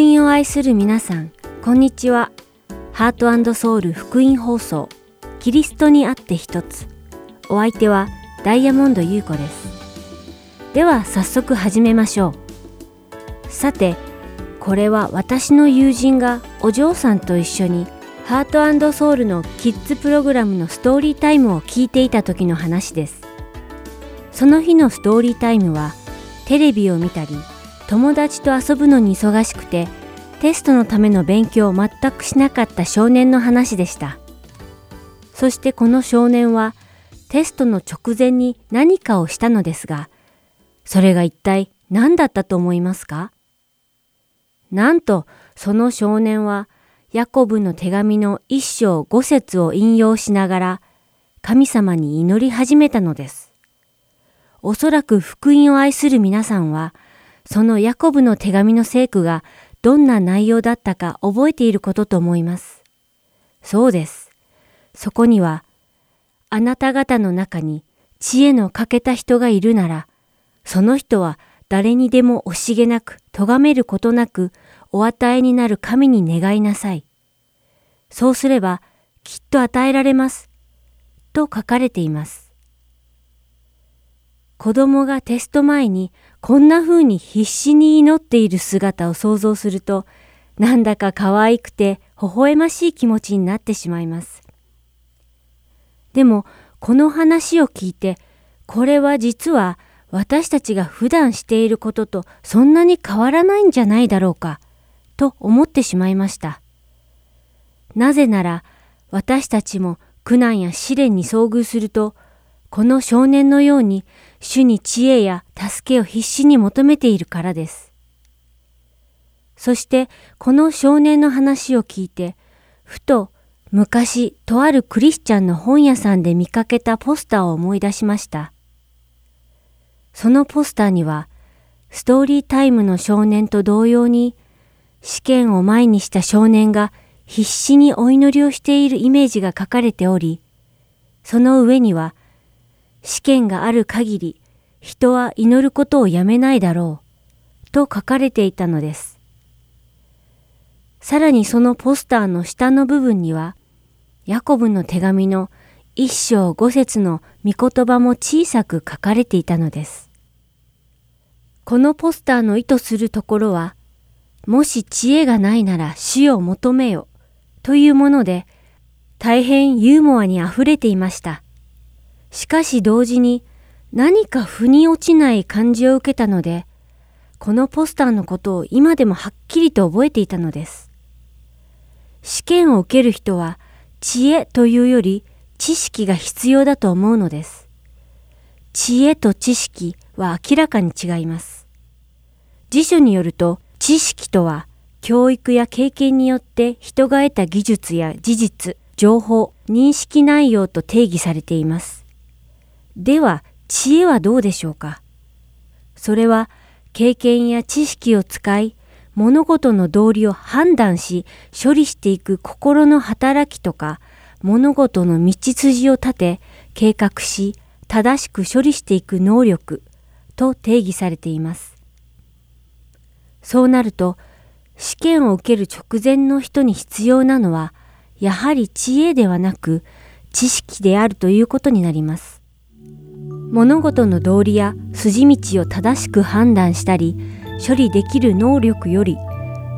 音を愛する皆さん、こんにちは。ハートソウル福音放送、キリストにあって一つ。お相手はダイヤモンド優子です。では早速始めましょう。さて、これは私の友人がお嬢さんと一緒にハートソウルのキッズプログラムのストーリータイムを聞いていた時の話です。その日のストーリータイムはテレビを見たり友達と遊ぶのに忙しくてテストのための勉強を全くしなかった少年の話でした。そしてこの少年はテストの直前に何かをしたのですが、それが一体何だったと思いますか？なんとその少年はヤコブの手紙の一章五節を引用しながら神様に祈り始めたのです。おそらく福音を愛する皆さんはそのヤコブの手紙の聖句がどんな内容だったか覚えていることと思います。そうです。そこには、あなた方の中に知恵の欠けた人がいるなら、その人は誰にでも惜しげなく、咎めることなく、お与えになる神に願いなさい。そうすれば、きっと与えられます。と書かれています。子供がテスト前にこんな風に必死に祈っている姿を想像すると、なんだか可愛くて微笑ましい気持ちになってしまいます。でも、この話を聞いて、これは実は私たちが普段していることとそんなに変わらないんじゃないだろうか、と思ってしまいました。なぜなら、私たちも苦難や試練に遭遇すると、この少年のように主に知恵や助けを必死に求めているからです。そしてこの少年の話を聞いて、ふと昔とあるクリスチャンの本屋さんで見かけたポスターを思い出しました。そのポスターには、ストーリータイムの少年と同様に、試験を前にした少年が必死にお祈りをしているイメージが書かれており、その上には、試験がある限り人は祈ることをやめないだろうと書かれていたのです。さらにそのポスターの下の部分には、ヤコブの手紙の一章五節の御言葉も小さく書かれていたのです。このポスターの意図するところは、もし知恵がないなら死を求めよというもので、大変ユーモアに溢れていました。しかし同時に何か腑に落ちない感じを受けたので、このポスターのことを今でもはっきりと覚えていたのです。試験を受ける人は知恵というより知識が必要だと思うのです。知恵と知識は明らかに違います。辞書によると知識とは教育や経験によって人が得た技術や事実、情報、認識内容と定義されています。では、知恵はどうでしょうか？それは、経験や知識を使い、物事の道理を判断し、処理していく心の働きとか、物事の道筋を立て、計画し、正しく処理していく能力と定義されています。そうなると、試験を受ける直前の人に必要なのは、やはり知恵ではなく、知識であるということになります。物事の道理や筋道を正しく判断したり処理できる能力より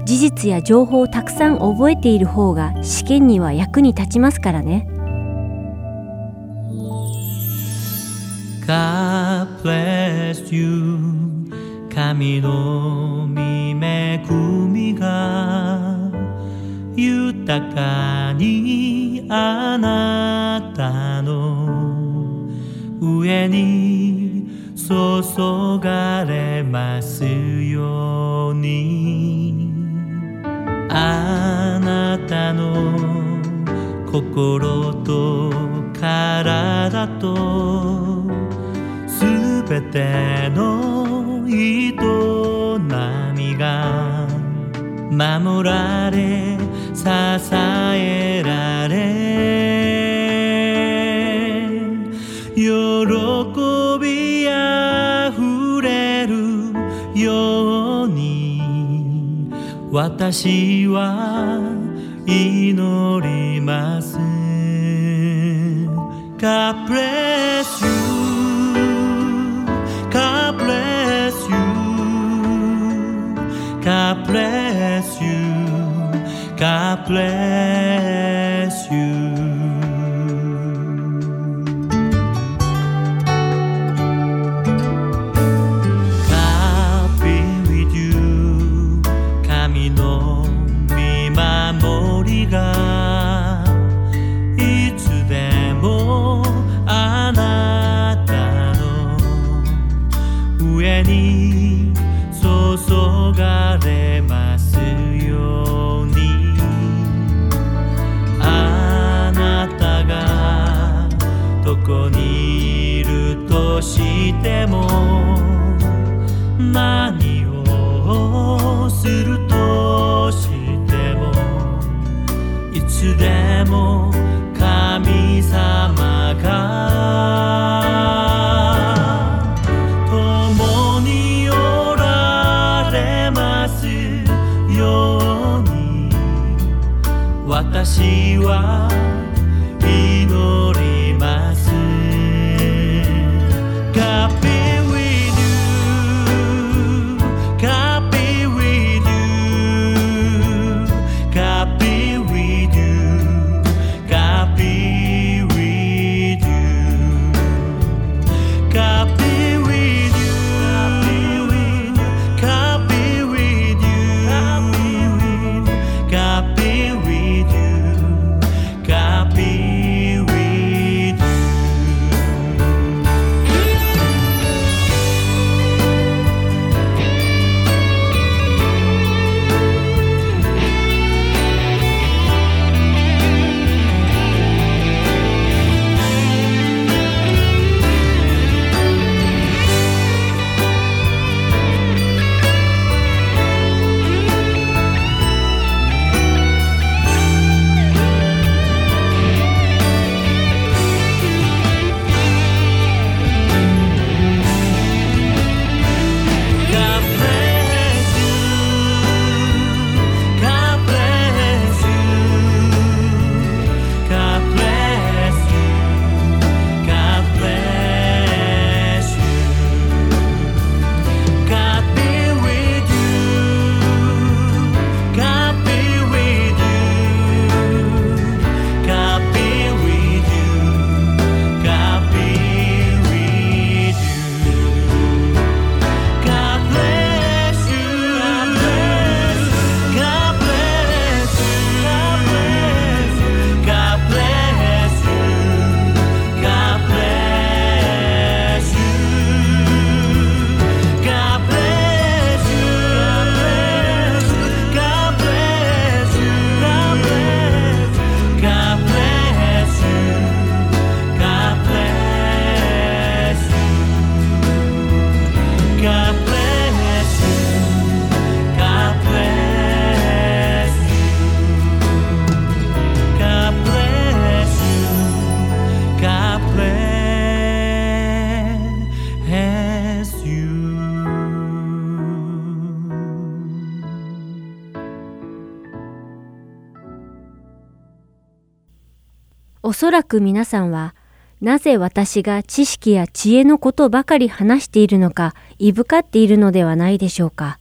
事実や情報をたくさん覚えている方が試験には役に立ちますからね。God bless you 神の見恵みが豊かにあなたの上に注がれますように。あなたの心と体とすべての営みが守られ支えられ。喜びあふれるように私は祈ります。カプレス you. カプレス you. カプレス you. God bless you. そらく皆さんは、なぜ私が知識や知恵のことばかり話しているのか、いぶかっているのではないでしょうか。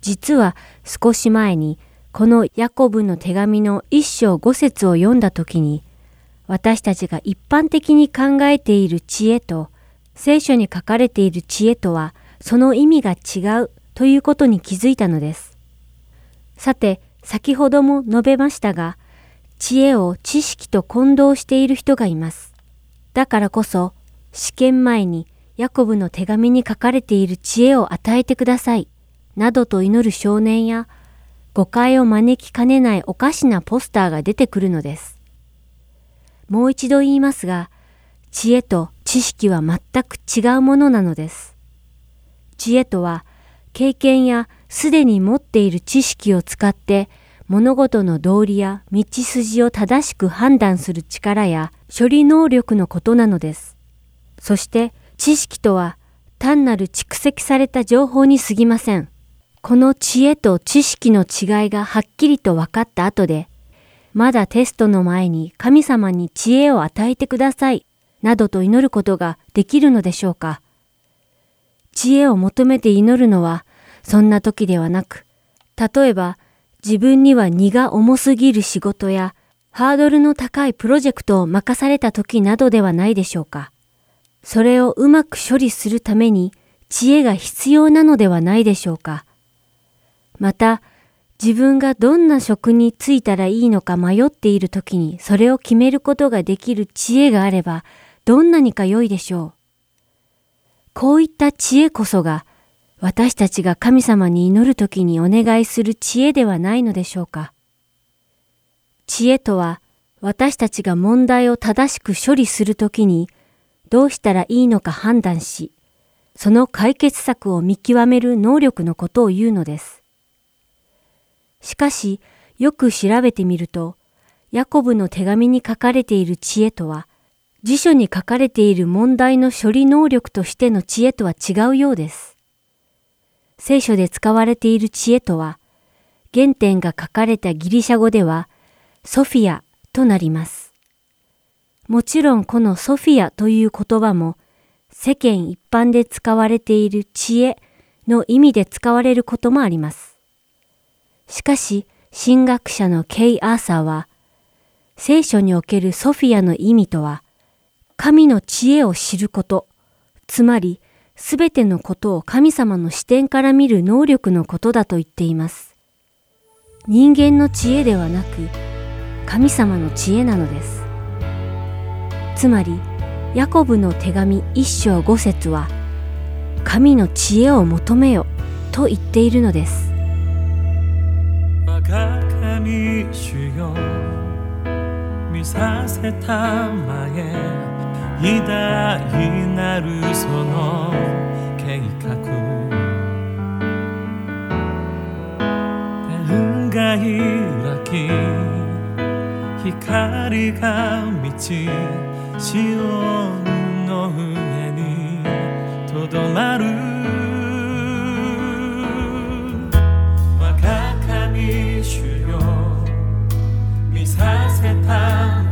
実は少し前に、このヤコブの手紙の一章五節を読んだときに、私たちが一般的に考えている知恵と、聖書に書かれている知恵とは、その意味が違うということに気づいたのです。さて、先ほども述べましたが、知恵を知識と混同している人がいます。だからこそ、試験前にヤコブの手紙に書かれている知恵を与えてください、などと祈る少年や、誤解を招きかねないおかしなポスターが出てくるのです。もう一度言いますが、知恵と知識は全く違うものなのです。知恵とは、経験やすでに持っている知識を使って、物事の道理や道筋を正しく判断する力や処理能力のことなのです。そして知識とは単なる蓄積された情報に過ぎません。この知恵と知識の違いがはっきりと分かった後で、まだテストの前に神様に知恵を与えてください、などと祈ることができるのでしょうか。知恵を求めて祈るのは、そんな時ではなく、例えば自分には荷が重すぎる仕事やハードルの高いプロジェクトを任された時などではないでしょうか。それをうまく処理するために知恵が必要なのではないでしょうか。また、自分がどんな職に就いたらいいのか迷っている時にそれを決めることができる知恵があればどんなにか良いでしょう。こういった知恵こそが私たちが神様に祈るときにお願いする知恵ではないのでしょうか。知恵とは私たちが問題を正しく処理するときにどうしたらいいのか判断し、その解決策を見極める能力のことを言うのです。しかし、よく調べてみると、ヤコブの手紙に書かれている知恵とは、辞書に書かれている問題の処理能力としての知恵とは違うようです。聖書で使われている知恵とは、原点が書かれたギリシャ語では、ソフィアとなります。もちろんこのソフィアという言葉も、世間一般で使われている知恵の意味で使われることもあります。しかし、神学者のケイ・アーサーは、聖書におけるソフィアの意味とは、神の知恵を知ること、つまりすべてのことを神様の視点から見る能力のことだと言っています。人間の知恵ではなく、神様の知恵なのです。つまり、ヤコブの手紙一章五節は、神の知恵を求めよと言っているのです。我が神主よ見させたまえ偉大なるその計画天が開き光が満ちシオンの上にとどまる。我が神主よ見させた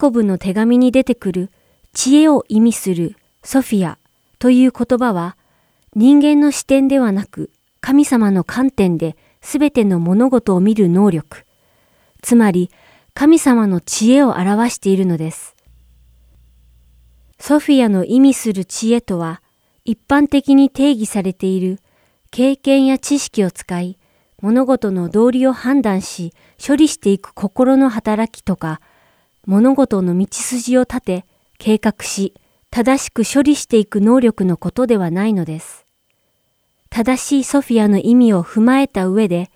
コブの手紙に出てくる知恵を意味するソフィアという言葉は人間の視点ではなく神様の観点で全ての物事を見る能力、つまり神様の知恵を表しているのです。ソフィアの意味する知恵とは一般的に定義されている経験や知識を使い物事の道理を判断し処理していく心の働きとか物事の道筋を立て、計画し、正しく処理していく能力のことではないのです。正しいソフィアの意味を踏まえた上で、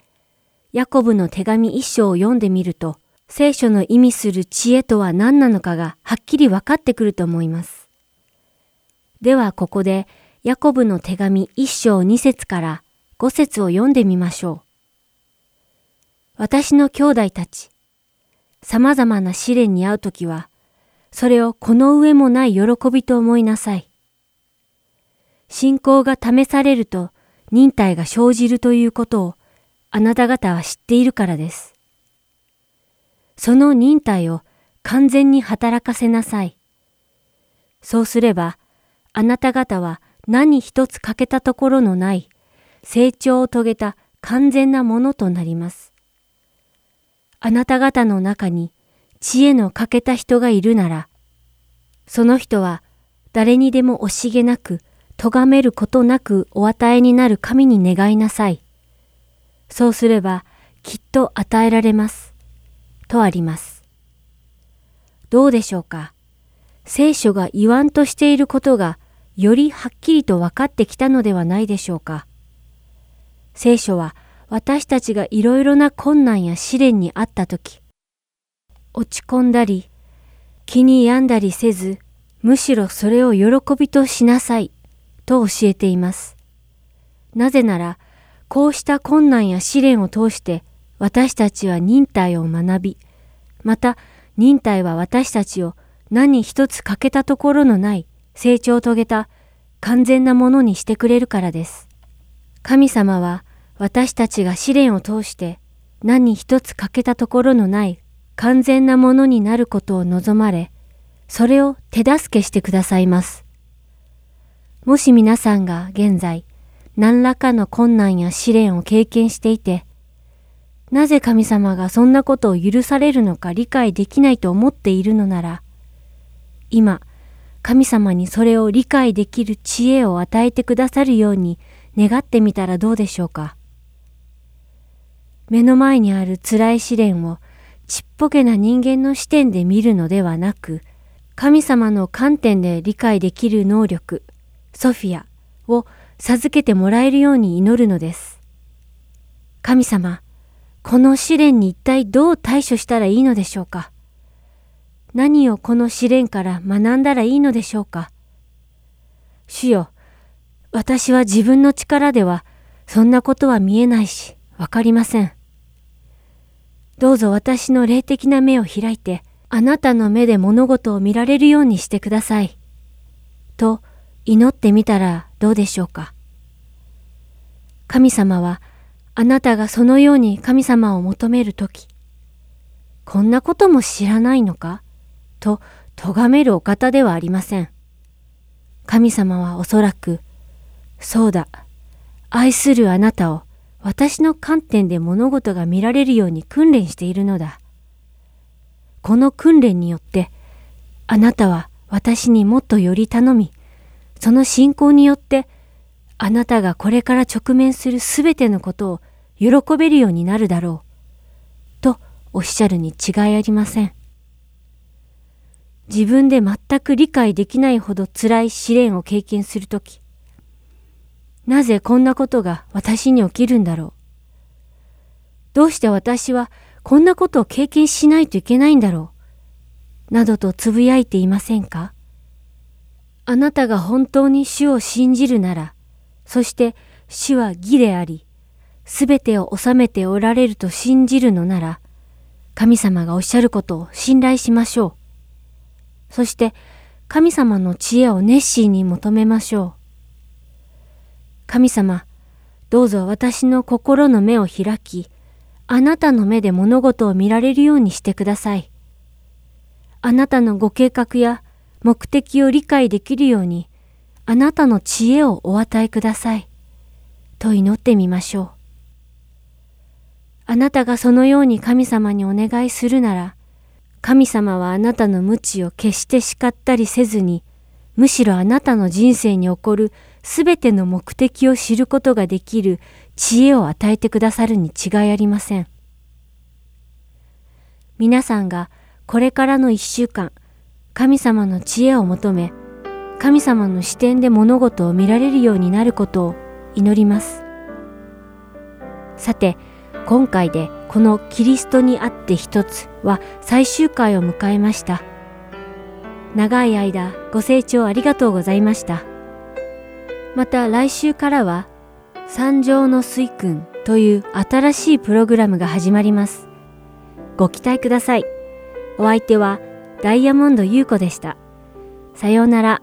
ヤコブの手紙一章を読んでみると、聖書の意味する知恵とは何なのかがはっきり分かってくると思います。ではここで、ヤコブの手紙一章二節から五節を読んでみましょう。私の兄弟たち、様々な試練に遭うときは、それをこの上もない喜びと思いなさい。信仰が試されると忍耐が生じるということをあなた方は知っているからです。その忍耐を完全に働かせなさい。そうすれば、あなた方は何一つ欠けたところのない成長を遂げた完全なものとなります。あなた方の中に知恵の欠けた人がいるなら、その人は誰にでも惜しげなく、咎めることなくお与えになる神に願いなさい。そうすればきっと与えられます。とあります。どうでしょうか？聖書が言わんとしていることがよりはっきりと分かってきたのではないでしょうか？聖書は私たちがいろいろな困難や試練にあったとき、落ち込んだり、気に病んだりせず、むしろそれを喜びとしなさい、と教えています。なぜなら、こうした困難や試練を通して、私たちは忍耐を学び、また忍耐は私たちを何一つ欠けたところのない成長を遂げた完全なものにしてくれるからです。神様は私たちが試練を通して何一つ欠けたところのない完全なものになることを望まれ、それを手助けしてくださいます。もし皆さんが現在何らかの困難や試練を経験していて、なぜ神様がそんなことを許されるのか理解できないと思っているのなら、今、神様にそれを理解できる知恵を与えてくださるように願ってみたらどうでしょうか？目の前にある辛い試練をちっぽけな人間の視点で見るのではなく、神様の観点で理解できる能力、ソフィアを授けてもらえるように祈るのです。神様、この試練に一体どう対処したらいいのでしょうか？何をこの試練から学んだらいいのでしょうか？主よ、私は自分の力ではそんなことは見えないし、わかりません。どうぞ私の霊的な目を開いて、あなたの目で物事を見られるようにしてください。と祈ってみたらどうでしょうか。神様はあなたがそのように神様を求めるとき、こんなことも知らないのか？と咎めるお方ではありません。神様はおそらく、そうだ、愛するあなたを私の観点で物事が見られるように訓練しているのだ。この訓練によって、あなたは私にもっとより頼み、その信仰によって、あなたがこれから直面するすべてのことを喜べるようになるだろう。とおっしゃるに違いありません。自分で全く理解できないほど辛い試練を経験するとき、なぜこんなことが私に起きるんだろう。どうして私はこんなことを経験しないといけないんだろう。などとつぶやいていませんかあなたが本当に主を信じるなら、そして主は義であり、すべてを収めておられると信じるのなら、神様がおっしゃることを信頼しましょう。そして神様の知恵を熱心に求めましょう。神様、どうぞ私の心の目を開き、あなたの目で物事を見られるようにしてください。あなたのご計画や目的を理解できるように、あなたの知恵をお与えください。と祈ってみましょう。あなたがそのように神様にお願いするなら、神様はあなたの無知を決して叱ったりせずに、むしろあなたの人生に起こるすべての目的を知ることができる知恵を与えてくださるに違いありません。皆さんがこれからの一週間、神様の知恵を求め、神様の視点で物事を見られるようになることを祈ります。さて、今回でこのキリストにあって一つは最終回を迎えました。長い間ご清聴ありがとうございました。また来週からは三条の水君という新しいプログラムが始まります。ご期待ください。お相手はダイヤモンド優子でした。さようなら。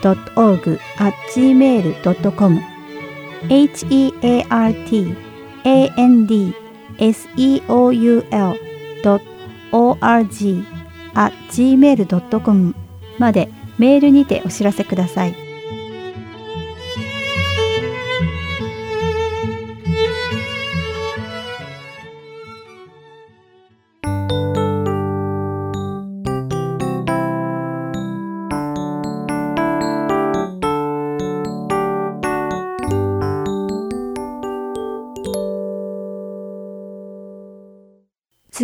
heart.org.gmail.com heartandseoul.org.gmail.com までメールにてお知らせください。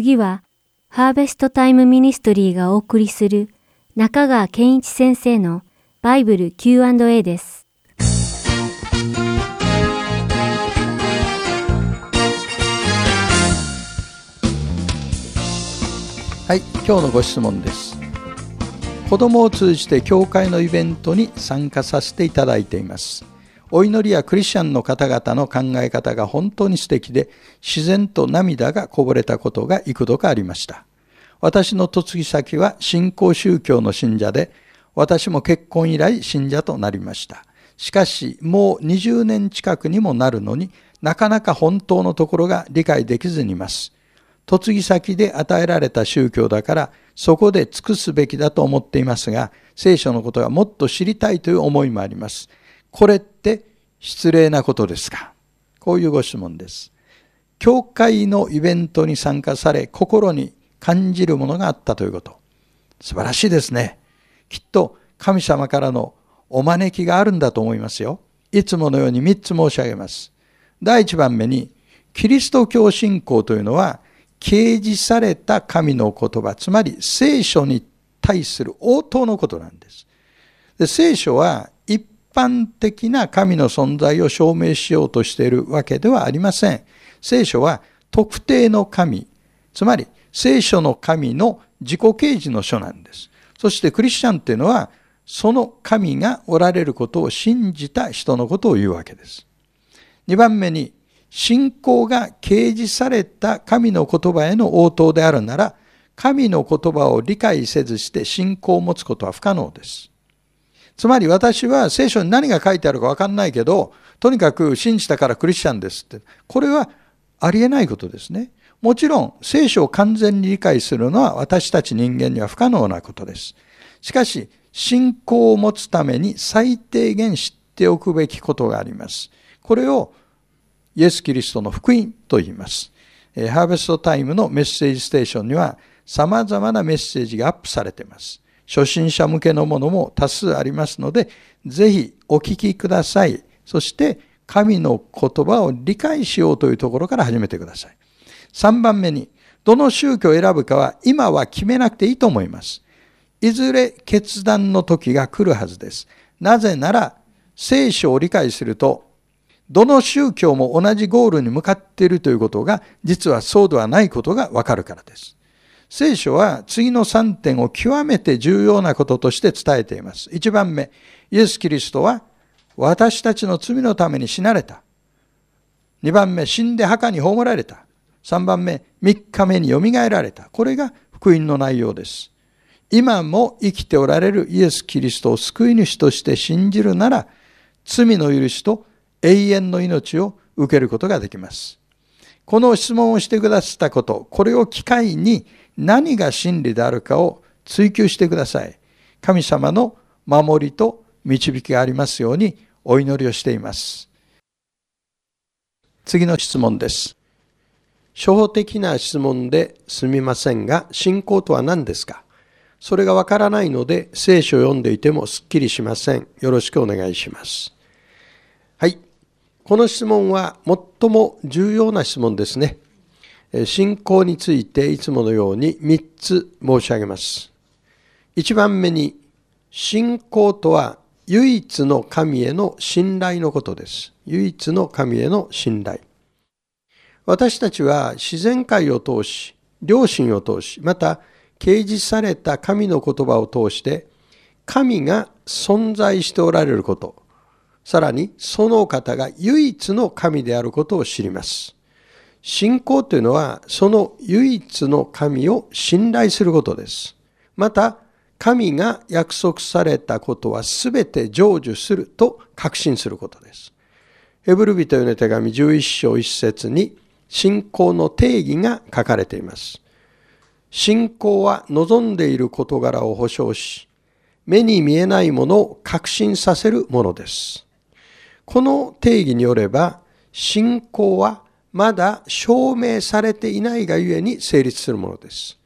次は、ハーベストタイムミニストリーがお送りする中川健一先生のバイブル Q&A です。はい、今日のご質問です。子供を通じて教会のイベントに参加させていただいています。お祈りやクリスチャンの方々の考え方が本当に素敵で、自然と涙がこぼれたことが幾度かありました。私の嫁ぎ先は新興宗教の信者で、私も結婚以来信者となりました。しかし、もう20年近くにもなるのになかなか本当のところが理解できずにいます。嫁ぎ先で与えられた宗教だから、そこで尽くすべきだと思っていますが、聖書のことがもっと知りたいという思いもあります。これって失礼なことですか？こういうご質問です。教会のイベントに参加され、心に感じるものがあったということ。素晴らしいですね。きっと神様からのお招きがあるんだと思いますよ。いつものように3つ申し上げます。第1番目に、キリスト教信仰というのは、掲示された神の言葉、つまり聖書に対する応答のことなんです。で聖書は般的な神の存在を証明しようとしているわけではありません。聖書は特定の神、つまり聖書の神の自己啓示の書なんです。そしてクリスチャンっていうのは、その神がおられることを信じた人のことを言うわけです。2番目に、信仰が掲示された神の言葉への応答であるなら、神の言葉を理解せずして信仰を持つことは不可能です。つまり私は聖書に何が書いてあるかわかんないけど、とにかく信じたからクリスチャンですって。これはありえないことですね。もちろん聖書を完全に理解するのは私たち人間には不可能なことです。しかし、信仰を持つために最低限知っておくべきことがあります。これをイエス・キリストの福音と言います。ハーベストタイムのメッセージステーションには様々なメッセージがアップされています。初心者向けのものも多数ありますので、ぜひお聞きください。そして神の言葉を理解しようというところから始めてください。3番目に、どの宗教を選ぶかは今は決めなくていいと思います。いずれ決断の時が来るはずです。なぜなら、聖書を理解すると、どの宗教も同じゴールに向かっているということが、実はそうではないことがわかるからです。聖書は次の3点を極めて重要なこととして伝えています。1番目、イエス・キリストは私たちの罪のために死なれた。2番目、死んで墓に葬られた。3番目、3日目によみがえられた。これが福音の内容です。今も生きておられるイエス・キリストを救い主として信じるなら、罪の許しと永遠の命を受けることができます。この質問をしてくださったこと、これを機会に何が真理であるかを追求してください。神様の守りと導きがありますようにお祈りをしています。次の質問です。初歩的な質問ですみませんが、信仰とは何ですか？それがわからないので、聖書を読んでいてもすっきりしません。よろしくお願いします。はい。この質問は最も重要な質問ですね。信仰についていつものように3つ申し上げます。1番目に、信仰とは唯一の神への信頼のことです。唯一の神への信頼。私たちは自然界を通し、良心を通し、また掲示された神の言葉を通して、神が存在しておられること、さらにその方が唯一の神であることを知ります。信仰というのはその唯一の神を信頼することです。また、神が約束されたことは全て成就すると確信することです。ヘブル人への手紙11章1節に信仰の定義が書かれています。信仰は望んでいる事柄を保証し、目に見えないものを確信させるものです。この定義によれば、信仰はまだ証明されていないがゆえに成立するものです。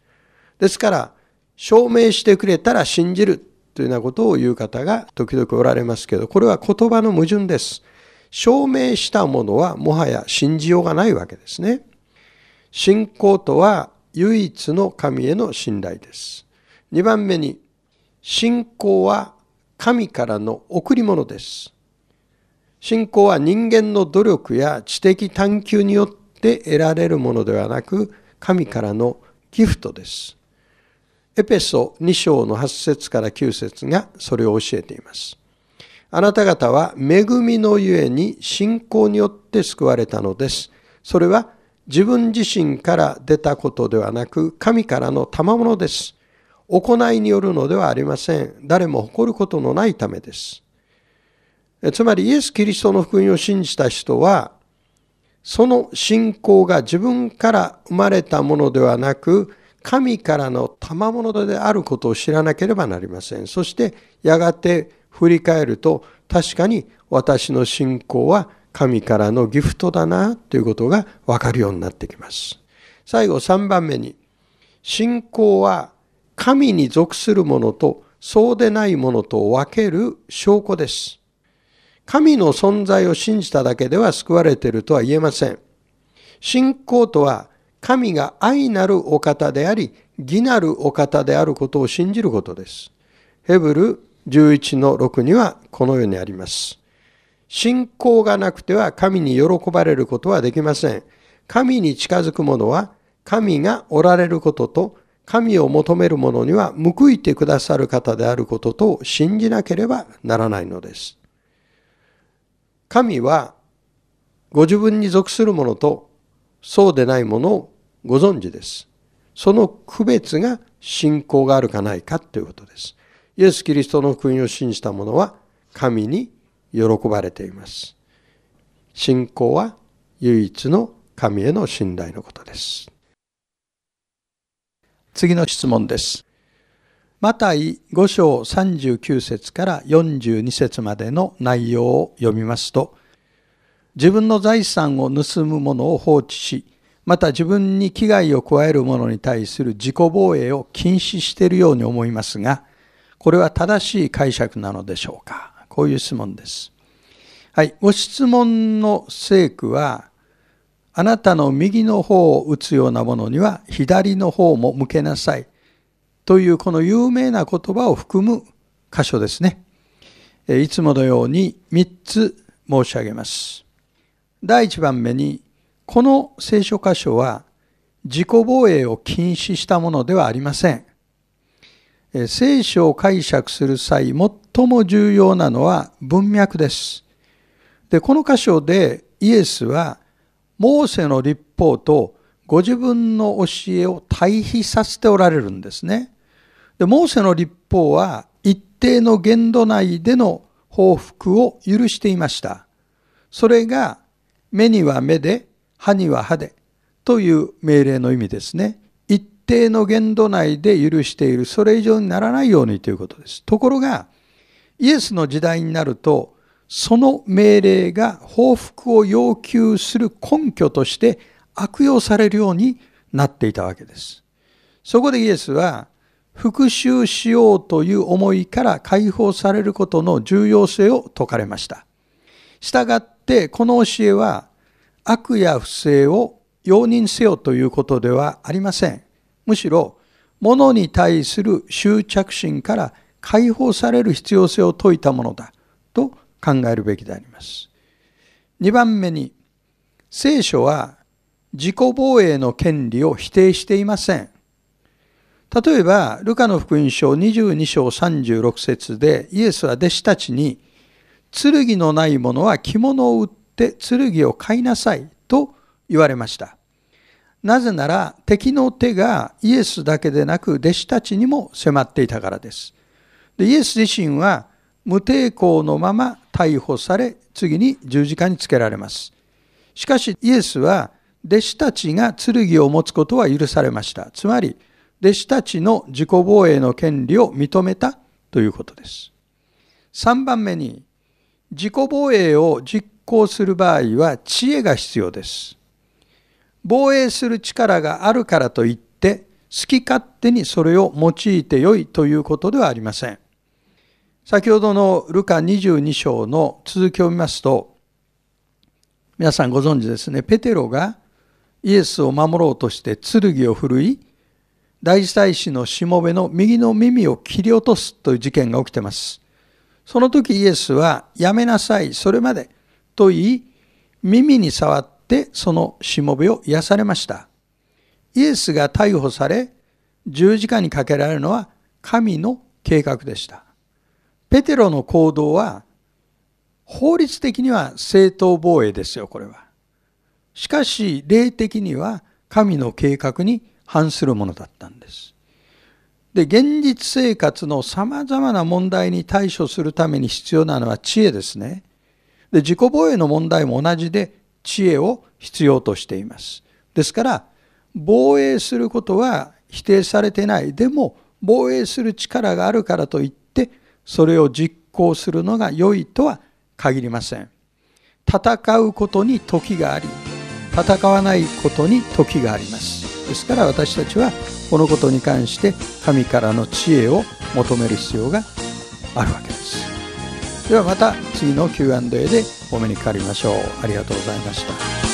ですから、証明してくれたら信じるというようなことを言う方が時々おられますけど、これは言葉の矛盾です。証明したものはもはや信じようがないわけですね。信仰とは唯一の神への信頼です。2番目に、信仰は神からの贈り物です。信仰は人間の努力や知的探求によって得られるものではなく、神からのギフトです。エペソ2章の8節から9節がそれを教えています。あなた方は恵みのゆえに信仰によって救われたのです。それは自分自身から出たことではなく、神からの賜物です。行いによるのではありません。誰も誇ることのないためです。つまりイエス・キリストの福音を信じた人は、その信仰が自分から生まれたものではなく、神からの賜物であることを知らなければなりません。そしてやがて振り返ると、確かに私の信仰は神からのギフトだなということがわかるようになってきます。最後3番目に、信仰は神に属するものとそうでないものと分ける証拠です。神の存在を信じただけでは救われているとは言えません。信仰とは神が愛なるお方であり、義なるお方であることを信じることです。ヘブル11の6にはこのようにあります。信仰がなくては神に喜ばれることはできません。神に近づく者は神がおられることと神を求める者には報いてくださる方であることと信じなければならないのです。神はご自分に属する者とそうでないものをご存知です。その区別が信仰があるかないかということです。イエス・キリストの福音を信じた者は神に喜ばれています。信仰は唯一の神への信頼のことです。次の質問です。マタイ5章39節から42節までの内容を読みますと、自分の財産を盗む者を放置し、また自分に危害を加える者に対する自己防衛を禁止しているように思いますが、これは正しい解釈なのでしょうか？こういう質問です。はい。ご質問の聖句は、あなたの右の方を打つようなものには左の方も向けなさい。というこの有名な言葉を含む箇所ですね。いつものように3つ申し上げます。第1番目に、この聖書箇所は自己防衛を禁止したものではありません。聖書を解釈する際、最も重要なのは文脈です。で、この箇所でイエスは、モーセの立法とご自分の教えを対比させておられるんですね。で、モーセの立法は一定の限度内での報復を許していました。それが目には目で、歯には歯でという命令の意味ですね。一定の限度内で許している、それ以上にならないようにということです。ところが、イエスの時代になると、その命令が報復を要求する根拠として悪用されるようになっていたわけです。そこでイエスは、復讐しようという思いから解放されることの重要性を説かれました。したがってこの教えは悪や不正を容認せよということではありません。むしろ物に対する執着心から解放される必要性を説いたものだと考えるべきであります。2番目に聖書は自己防衛の権利を否定していません。例えば、ルカの福音書22章36節でイエスは弟子たちに剣のない者は着物を売って剣を買いなさいと言われました。なぜなら敵の手がイエスだけでなく弟子たちにも迫っていたからです。でイエス自身は無抵抗のまま逮捕され次に十字架につけられます。しかしイエスは弟子たちが剣を持つことは許されました。つまり弟子たちの自己防衛の権利を認めたということです。3番目に自己防衛を実行する場合は知恵が必要です。防衛する力があるからといって好き勝手にそれを用いてよいということではありません。先ほどのルカ22章の続きを見ますと、皆さんご存知ですね、ペテロがイエスを守ろうとして剣を振るい、大祭司のしもべの右の耳を切り落とすという事件が起きています。その時イエスは、やめなさい、それまで、と言い、耳に触ってそのしもべを癒されました。イエスが逮捕され、十字架にかけられるのは神の計画でした。ペテロの行動は、法律的には正当防衛ですよ、これは。しかし、霊的には神の計画に反するものだったんです。で、現実生活の様々な問題に対処するために必要なのは知恵ですね。で、自己防衛の問題も同じで知恵を必要としています。ですから、防衛することは否定されてない。でも、防衛する力があるからといって、それを実行するのが良いとは限りません。戦うことに時があり戦わないことに時がありますですから私たちはこのことに関して神からの知恵を求める必要があるわけです。ではまた次の Q&A でお目にかかりましょう。ありがとうございました。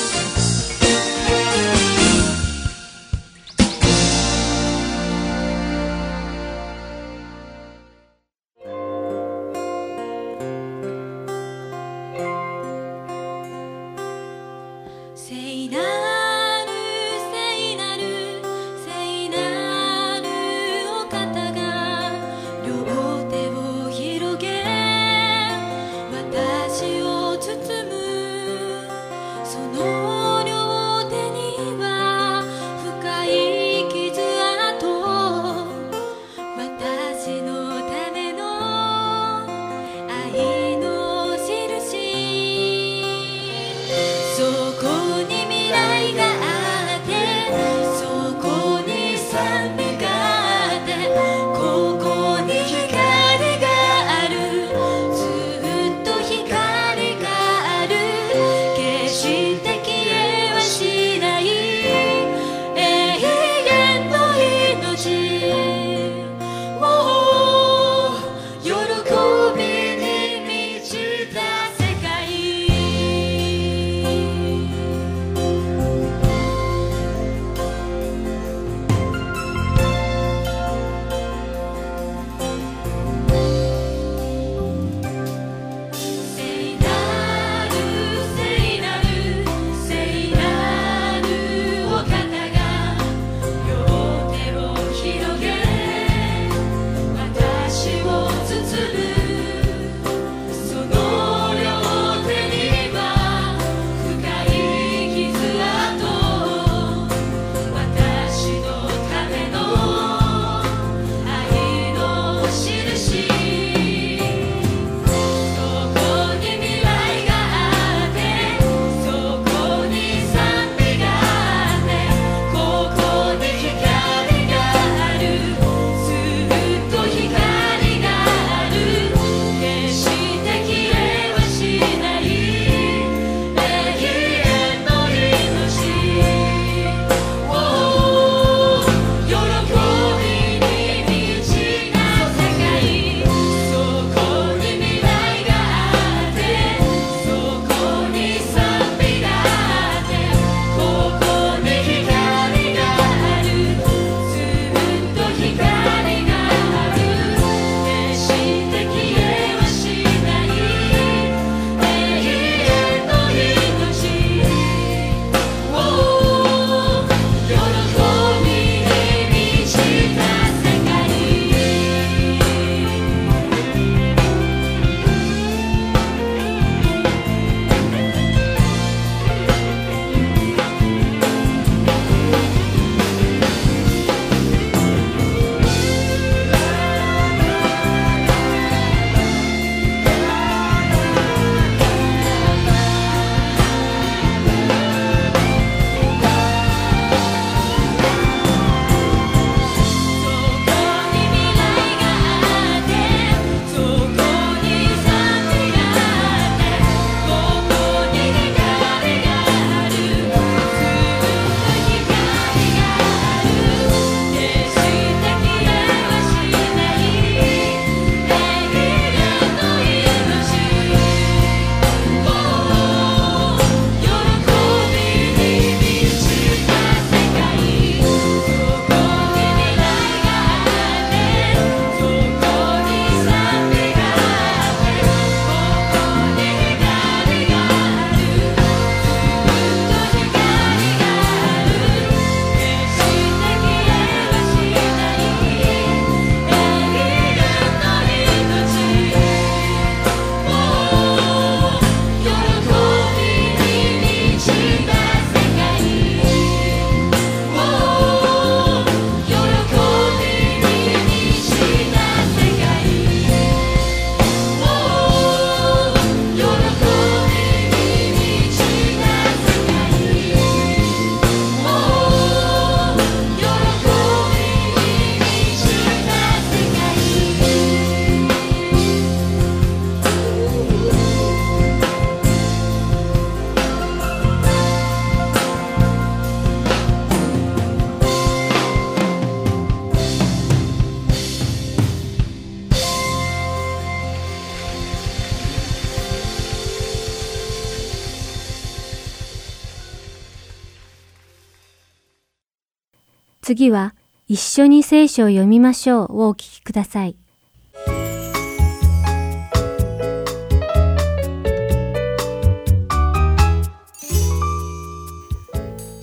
次は一緒に聖書を読みましょうをお聞きください。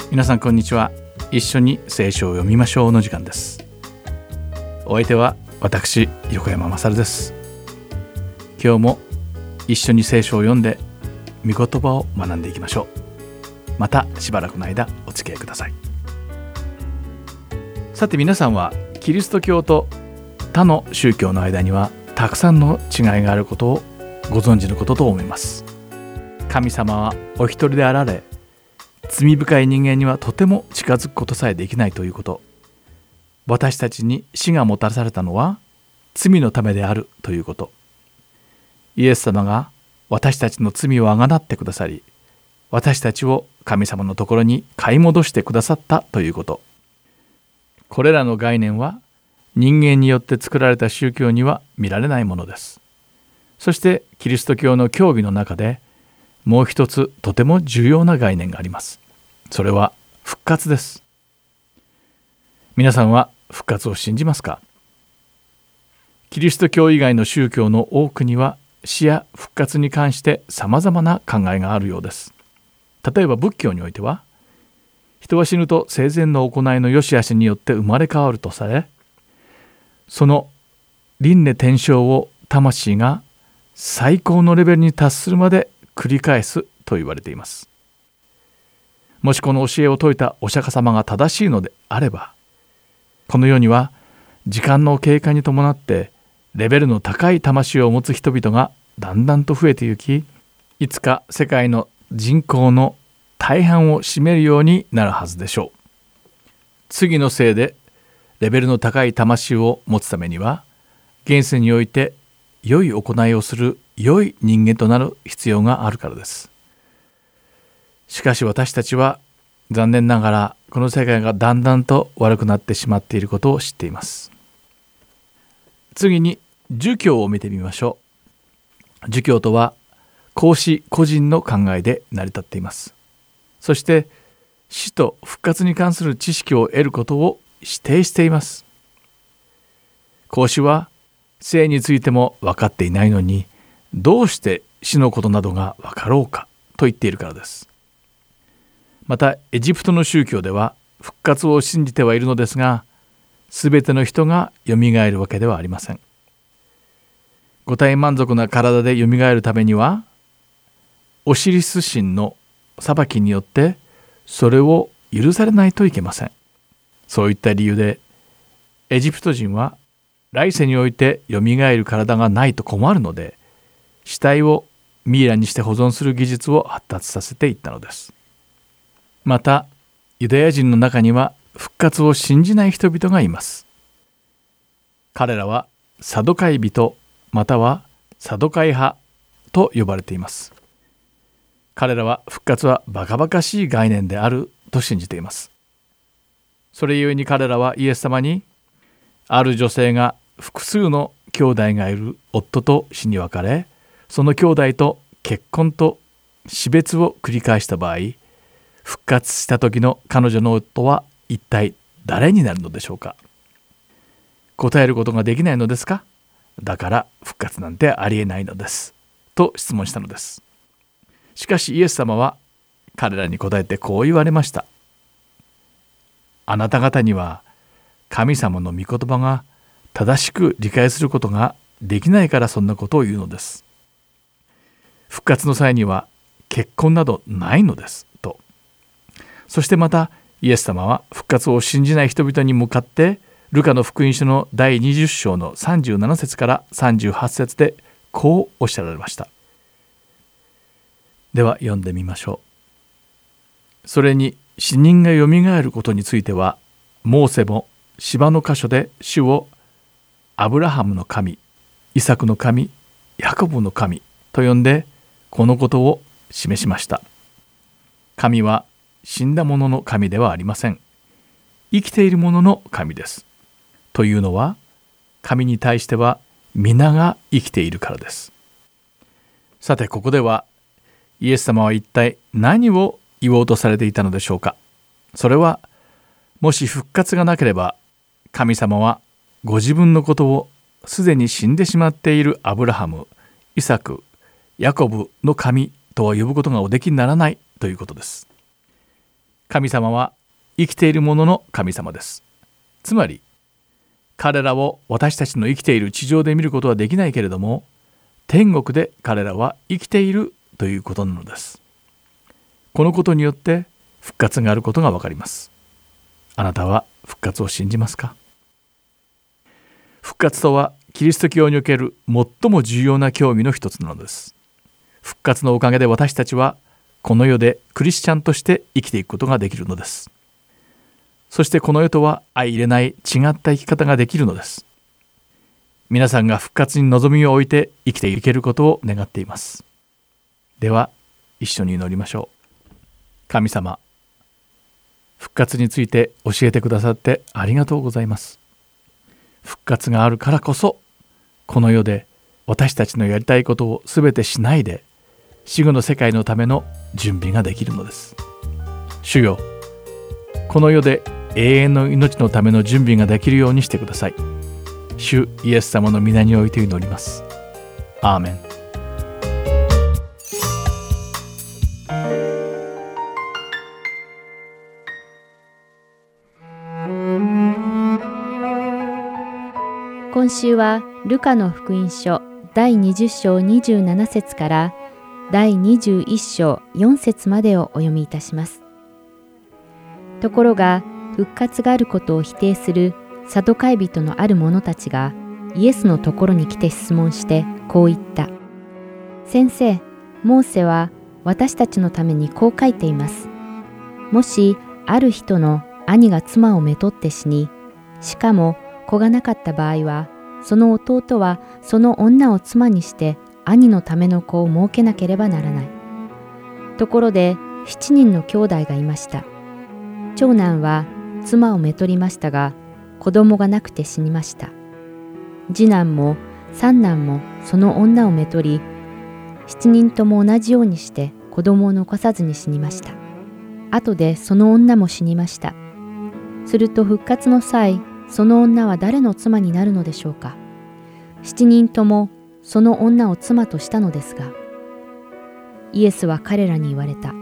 皆さんこんにちは。一緒に聖書を読みましょうの時間です。お相手は私横山勝です。今日も一緒に聖書を読んで御言葉を学んでいきましょう。またしばらくの間お付き合いください。さて皆さんはキリスト教と他の宗教の間にはたくさんの違いがあることをご存知のことと思います。神様はお一人であられ罪深い人間にはとても近づくことさえできないということ。私たちに死がもたらされたのは罪のためであるということ。イエス様が私たちの罪をあがなってくださり私たちを神様のところに買い戻してくださったということ。これらの概念は人間によって作られた宗教には見られないものです。そしてキリスト教の教義の中でもう一つとても重要な概念があります。それは復活です。皆さんは復活を信じますか？キリスト教以外の宗教の多くには死や復活に関して様々な考えがあるようです。例えば仏教においては人は死ぬと生前の行いの良し悪しによって生まれ変わるとされその輪廻転生を魂が最高のレベルに達するまで繰り返すと言われています。もしこの教えを説いたお釈迦様が正しいのであればこの世には時間の経過に伴ってレベルの高い魂を持つ人々がだんだんと増えてゆきいつか世界の人口の大半を占めるようになるはずでしょう。次のせいでレベルの高い魂を持つためには現世において良い行いをする良い人間となる必要があるからです。しかし私たちは残念ながらこの世界がだんだんと悪くなってしまっていることを知っています。次に儒教を見てみましょう。儒教とは孔子個人の考えで成り立っています。そして死と復活に関する知識を得ることを指定しています。孔子は生についても分かっていないのにどうして死のことなどが分かろうかと言っているからです。またエジプトの宗教では復活を信じてはいるのですが全ての人がよみがえるわけではありません。五体満足な体でよみがえるためにはオシリス神の裁きによってそれを許されないといけません。そういった理由でエジプト人は来世においてよみがえる体がないと困るので死体をミイラにして保存する技術を発達させていったのです。またユダヤ人の中には復活を信じない人々がいます。彼らはサドカイ人またはサドカイ派と呼ばれています。彼らは復活はバカバカしい概念であると信じています。それゆえに彼らはイエス様にある女性が複数の兄弟がいる夫と死に別れその兄弟と結婚と死別を繰り返した場合復活した時の彼女の夫は一体誰になるのでしょうか？答えることができないのですか？だから復活なんてありえないのです。と質問したのです。しかしイエス様は彼らに答えてこう言われました。あなた方には神様の御言葉が正しく理解することができないからそんなことを言うのです。復活の際には結婚などないのです。と。そしてまたイエス様は復活を信じない人々に向かってルカの福音書の第20章の37節から38節でこうおっしゃられました。では読んでみましょうそれに死人がよみがえることについてはモーセも芝の箇所で主をアブラハムの神イサクの神ヤコブの神と呼んでこのことを示しました神は死んだ者の神ではありません。生きている者の神です。というのは、神に対しては皆が生きているからです。さて、ここでは、イエス様は一体何を言おうとされていたのでしょうか？それは、もし復活がなければ神様はご自分のことをすでに死んでしまっているアブラハムイサクヤコブの神とは呼ぶことがおできにならないということです神様は生きているものの神様ですつまり彼らを私たちの生きている地上で見ることはできないけれども天国で彼らは生きているということなのです。このことによって復活があることがわかります。あなたは復活を信じますか？復活とはキリスト教における最も重要な教義の一つなのです。復活のおかげで私たちはこの世でクリスチャンとして生きていくことができるのです。そしてこの世とは相入れない違った生き方ができるのです。皆さんが復活に望みを置いて生きていけることを願っています。では一緒に祈りましょう。神様復活について教えてくださってありがとうございます。復活があるからこそこの世で私たちのやりたいことを全てしないで死後の世界のための準備ができるのです。主よこの世で永遠の命のための準備ができるようにしてください。主イエス様の皆において祈ります。アーメン。今週はルカの福音書第20章27節から第21章4節までをお読みいたします。ところが復活があることを否定するサドカイ人のある者たちがイエスのところに来て質問してこう言った。先生、モーセは私たちのためにこう書いています。もしある人の兄が妻をめとって死に、しかも子がなかった場合はその弟はその女を妻にして兄のための子を設けなければならない。ところで7人の兄弟がいました。長男は妻をめとりましたが子供がなくて死にました。次男も三男もその女をめとり7人とも同じようにして子供を残さずに死にました。後でその女も死にました。すると復活の際その女は誰の妻になるのでしょうか？7人ともその女を妻としたのですが。イエスは彼らに言われた。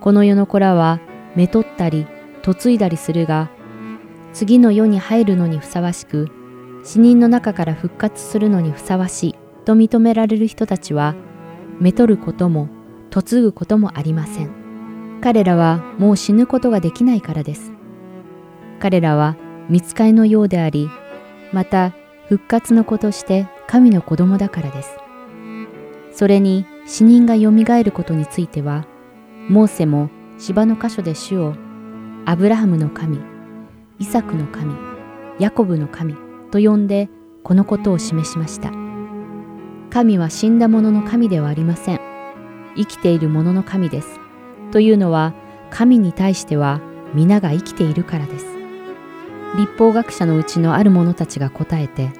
この世の子らはめとったり嫁いだりするが次の世に入るのにふさわしく死人の中から復活するのにふさわしいと認められる人たちはめとることも嫁ぐこともありません。彼らはもう死ぬことができないからです。彼らは見つかりのようであり、また復活の子として神の子供だからです。それに死人がよみがえることについては、モーセも芝の箇所で主をアブラハムの神、イサクの神、ヤコブの神と呼んでこのことを示しました。神は死んだ者の神ではありません。生きている者の神です。というのは神に対しては皆が生きているからです。立法学者のうちのある者たちが答えて、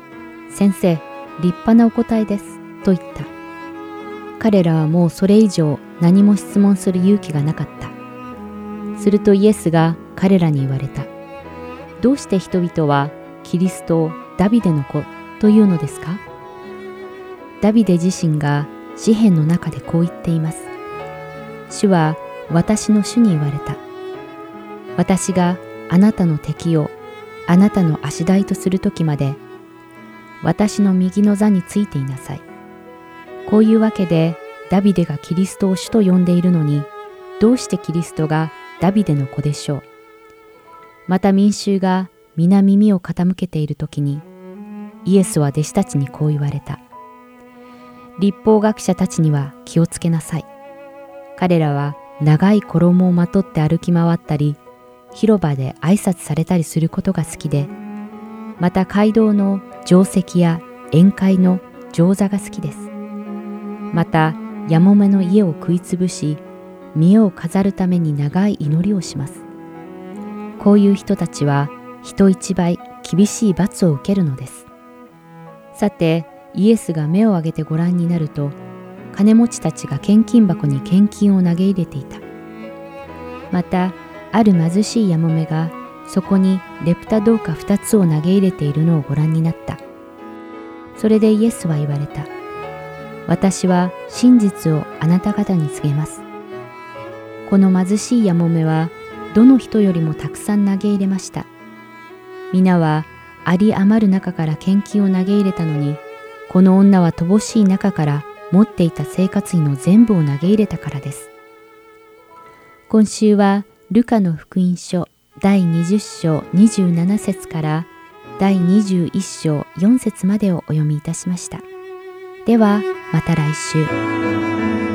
先生、立派なお答えです、と言った。彼らはもうそれ以上何も質問する勇気がなかった。するとイエスが彼らに言われた。どうして人々はキリストをダビデの子というのですか？ダビデ自身が詩篇の中でこう言っています。主は私の主に言われた。私があなたの敵をあなたの足台とするときまで、私の右の座についていなさい。こういうわけで、ダビデがキリストを主と呼んでいるのに、どうしてキリストがダビデの子でしょう。また民衆が皆耳を傾けているときに、イエスは弟子たちにこう言われた。立法学者たちには気をつけなさい。彼らは長い衣をまとって歩き回ったり、広場で挨拶されたりすることが好きで、また街道の定石や宴会の定座が好きです。また、やもめの家を食いつぶし、見栄を飾るために長い祈りをします。こういう人たちは人一倍厳しい罰を受けるのです。さて、イエスが目を上げてご覧になると、金持ちたちが献金箱に献金を投げ入れていた。また、ある貧しいやもめがそこにレプタ銅貨二つを投げ入れているのをご覧になった。それでイエスは言われた。私は真実をあなた方に告げます。この貧しいやもめはどの人よりもたくさん投げ入れました。皆はあり余る中から献金を投げ入れたのに、この女は乏しい中から持っていた生活費の全部を投げ入れたからです。今週はルカの福音書第20章27節から第21章4節までをお読みいたしました。ではまた来週。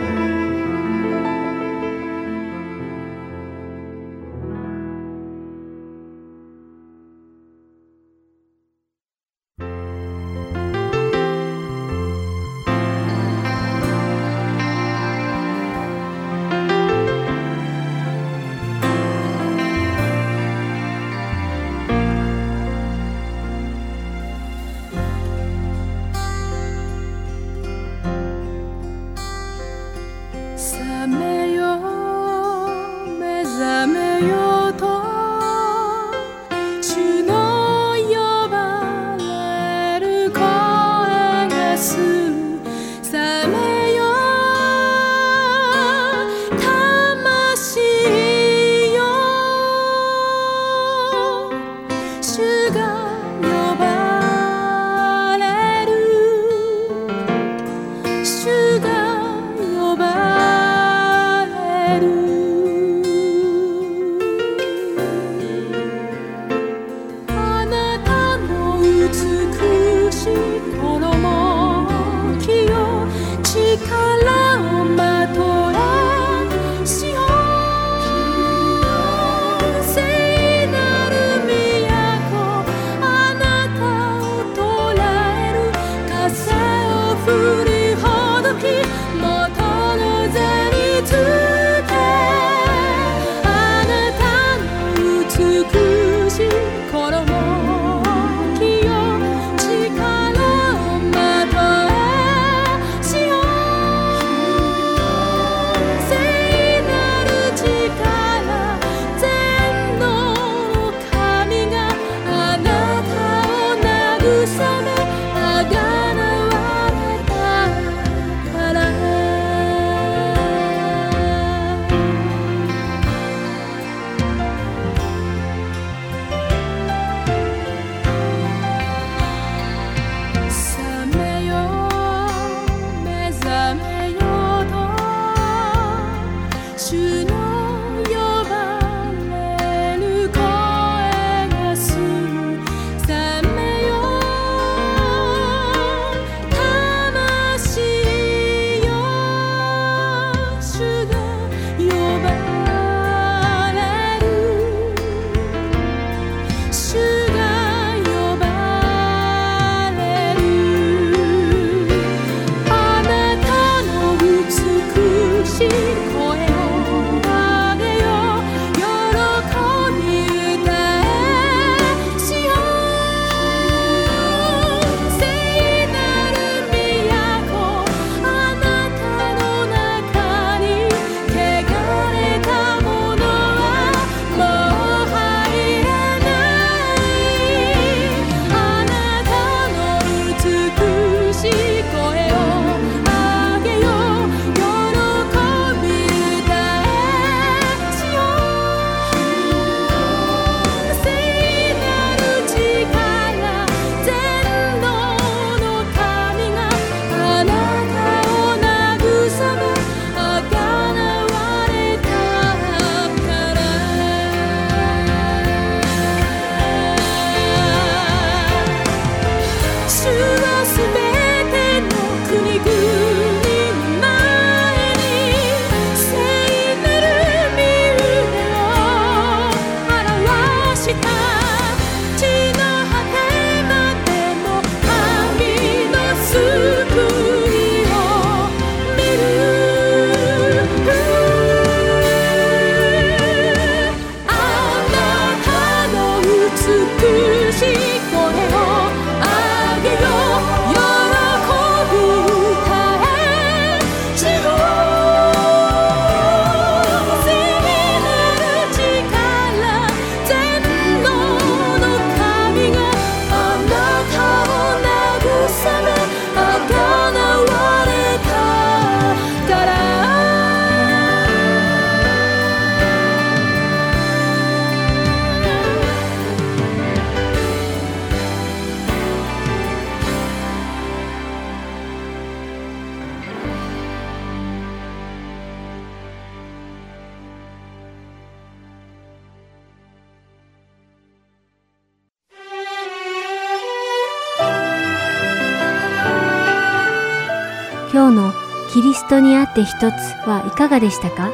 って一つはいかがでしたか？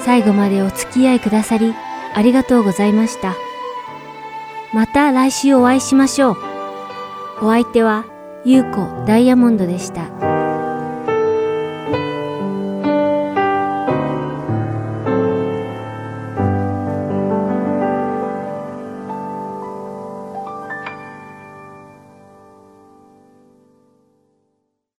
最後までお付き合いくださりありがとうございました。また来週お会いしましょう。お相手は、ゆうこダイヤモンドでした。